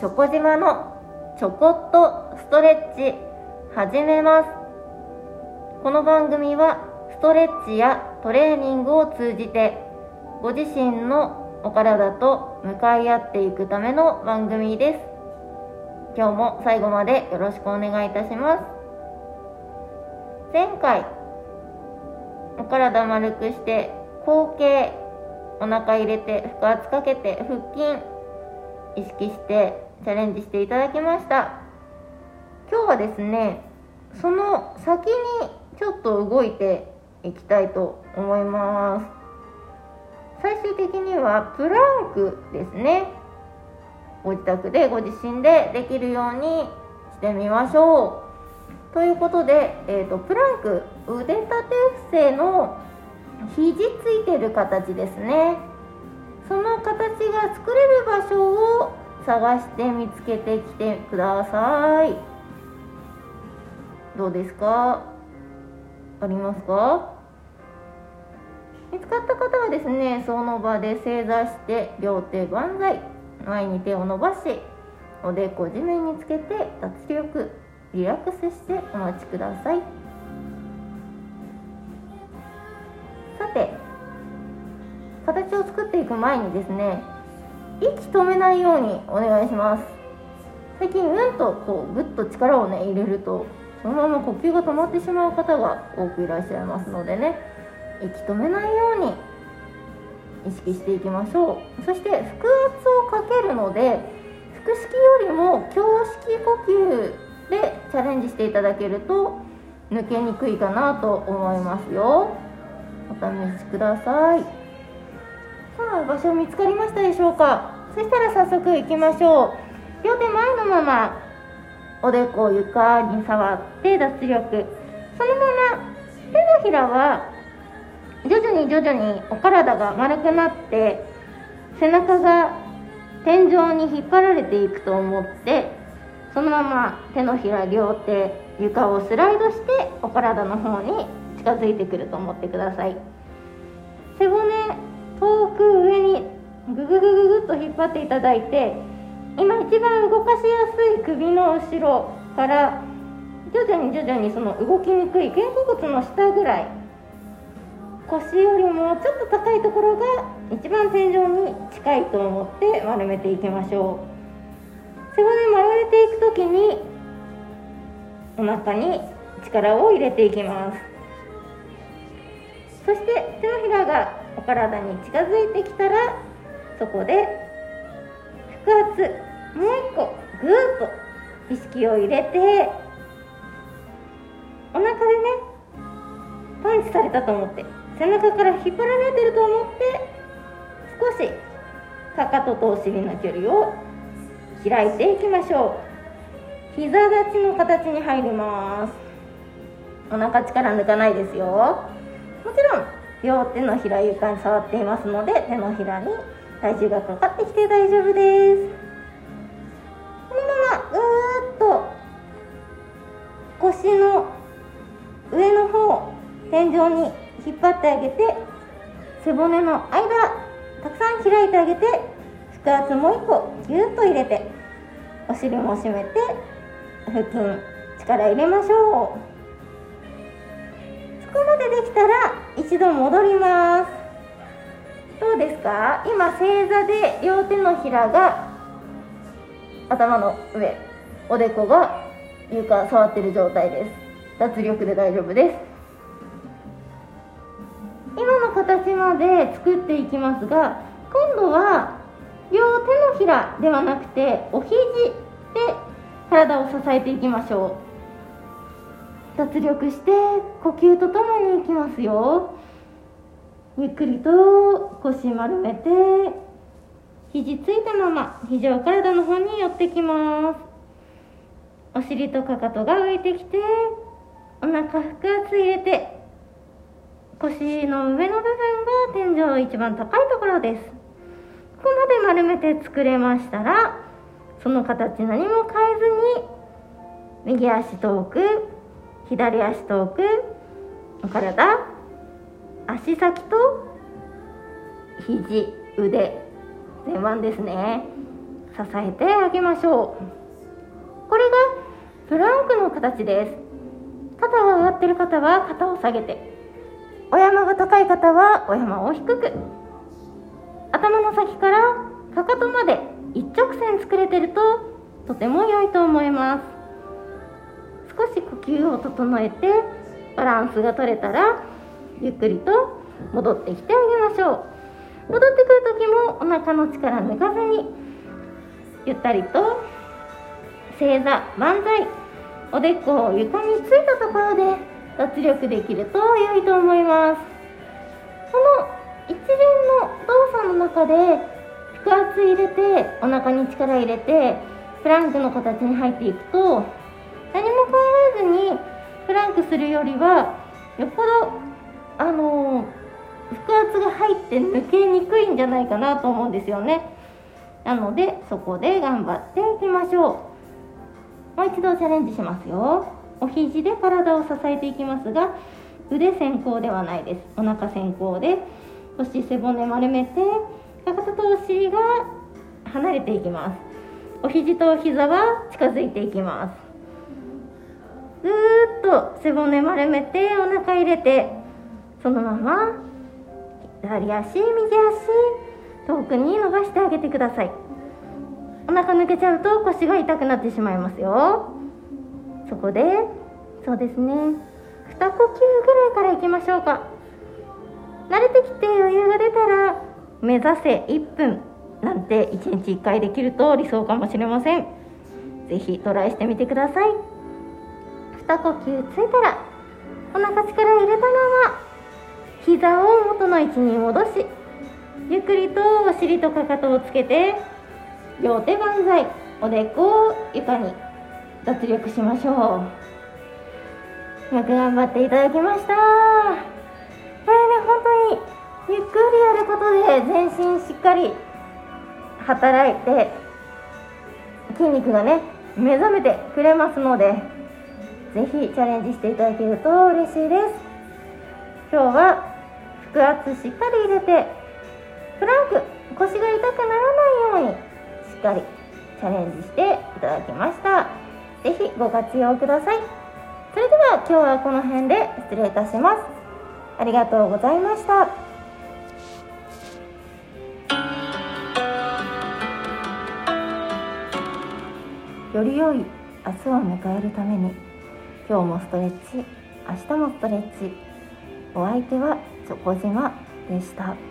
チョコ島のちょこっとストレッチ始めます。この番組はストレッチやトレーニングを通じてご自身のお体と向かい合っていくための番組です。今日も最後までよろしくお願いいたします。前回お体丸くして後傾お腹入れて腹圧かけて腹筋意識してチャレンジしていただきました。今日はですねその先にちょっと動いていきたいと思います。最終的にはプランクですね。ご自宅でご自身でできるようにしてみましょう。ということで、えーと、プランク腕立て伏せの肘ついてる形ですね。その形が作れる場所を探して見つけてきてください。どうですか？ありますか？見つかった方はですねその場で正座して両手万歳。前に手を伸ばしおでこ地面につけて脱力リラックスしてお待ちください。さて形を作っていく前にですね息止めないようにお願いします。最近うんとこうぐっと力をね入れるとそのまま呼吸が止まってしまう方が多くいらっしゃいますのでね。息止めないように意識していきましょう。そして腹圧をかけるので腹式よりも胸式呼吸でチャレンジしていただけると抜けにくいかなと思いますよ。お試しください。さあ場所見つかりましたでしょうか？そしたら早速いきましょう。両手前のままおでこを床に触って脱力。そのまま手のひらは徐々に徐々にお体が丸くなって背中が天井に引っ張られていくと思ってそのまま手のひら両手床をスライドしてお体の方に近づいてくると思ってください。グググググっと引っ張っていただいて今一番動かしやすい首の後ろから徐々に徐々にその動きにくい肩甲骨の下ぐらい腰よりもちょっと高いところが一番天井に近いと思って丸めていきましょう背骨丸めていく時にお腹に力を入れていきますそして手のひらがお体に近づいてきたらそこで腹圧もう一個ぐーっと意識を入れてお腹でねパンチされたと思って背中から引っ張られてると思って少しかかととお尻の距離を開いていきましょう。膝立ちの形に入ります。お腹力抜かないですよ。もちろん両手のひら床に触っていますので手のひらに体重がかかってきて大丈夫です。このままぐーっと腰の上の方天井に引っ張ってあげて背骨の間たくさん開いてあげて腹圧もう一個ぎゅっと入れてお尻も締めて腹筋力入れましょう。そこまでできたら一度戻ります。どうですか？今正座で両手のひらが頭の上おでこが床触ってる状態です。脱力で大丈夫です。今の形まで作っていきますが今度は両手のひらではなくてお肘で体を支えていきましょう。脱力して呼吸とともにいきますよ。ゆっくりと腰丸めて肘ついたまま肘を体の方に寄ってきます。お尻とかかとが浮いてきてお腹腹圧入れて腰の上の部分が天井一番高いところです。ここまで丸めて作れましたらその形何も変えずに右足遠く左足遠くお体足先と肘腕前腕ですね。支えてあげましょう。これがプランクの形です。肩が上がってる方は肩を下げてお山が高い方はお山を低く頭の先からかかとまで一直線作れてるととても良いと思います。少し呼吸を整えてバランスが取れたらゆっくりと戻ってきてあげましょう。戻ってくる時もお腹の力抜かずにゆったりと正座万歳。おでこを床についたところで脱力できると良いと思います。この一連の動作の中で腹圧入れてお腹に力入れてプランクの形に入っていくと何も考えずにプランクするよりはよっぽどあの腹圧が入って抜けにくいんじゃないかなと思うんですよね。なのでそこで頑張っていきましょう。もう一度チャレンジしますよ。お肘で体を支えていきますが腕先行ではないです。お腹先行で腰背骨丸めてかかととお尻が離れていきます。お肘とお膝は近づいていきます。ずーっと背骨丸めてお腹入れてそのまま左足右足遠くに伸ばしてあげてください。お腹抜けちゃうと腰が痛くなってしまいますよ。そこでそうですね2呼吸ぐらいからいきましょうか。慣れてきて余裕が出たら目指せ1分なんて1日1回できると理想かもしれません。是非トライしてみてください。2呼吸ついたらお腹力入れたまま膝を元の位置に戻しゆっくりとお尻とかかとをつけて両手万歳おでこを床に脱力しましょう。よく頑張っていただきました。これね本当にゆっくりやることで全身しっかり働いて筋肉がね目覚めてくれますのでぜひチャレンジしていただけると嬉しいです。今日は腹圧しっかり入れてプランク腰が痛くならないようにしっかりチャレンジしていただきました。ぜひご活用ください。それでは今日はこの辺で失礼いたします。ありがとうございました。より良い明日を迎えるために今日もストレッチ明日もストレッチお相手はチョコ島でした。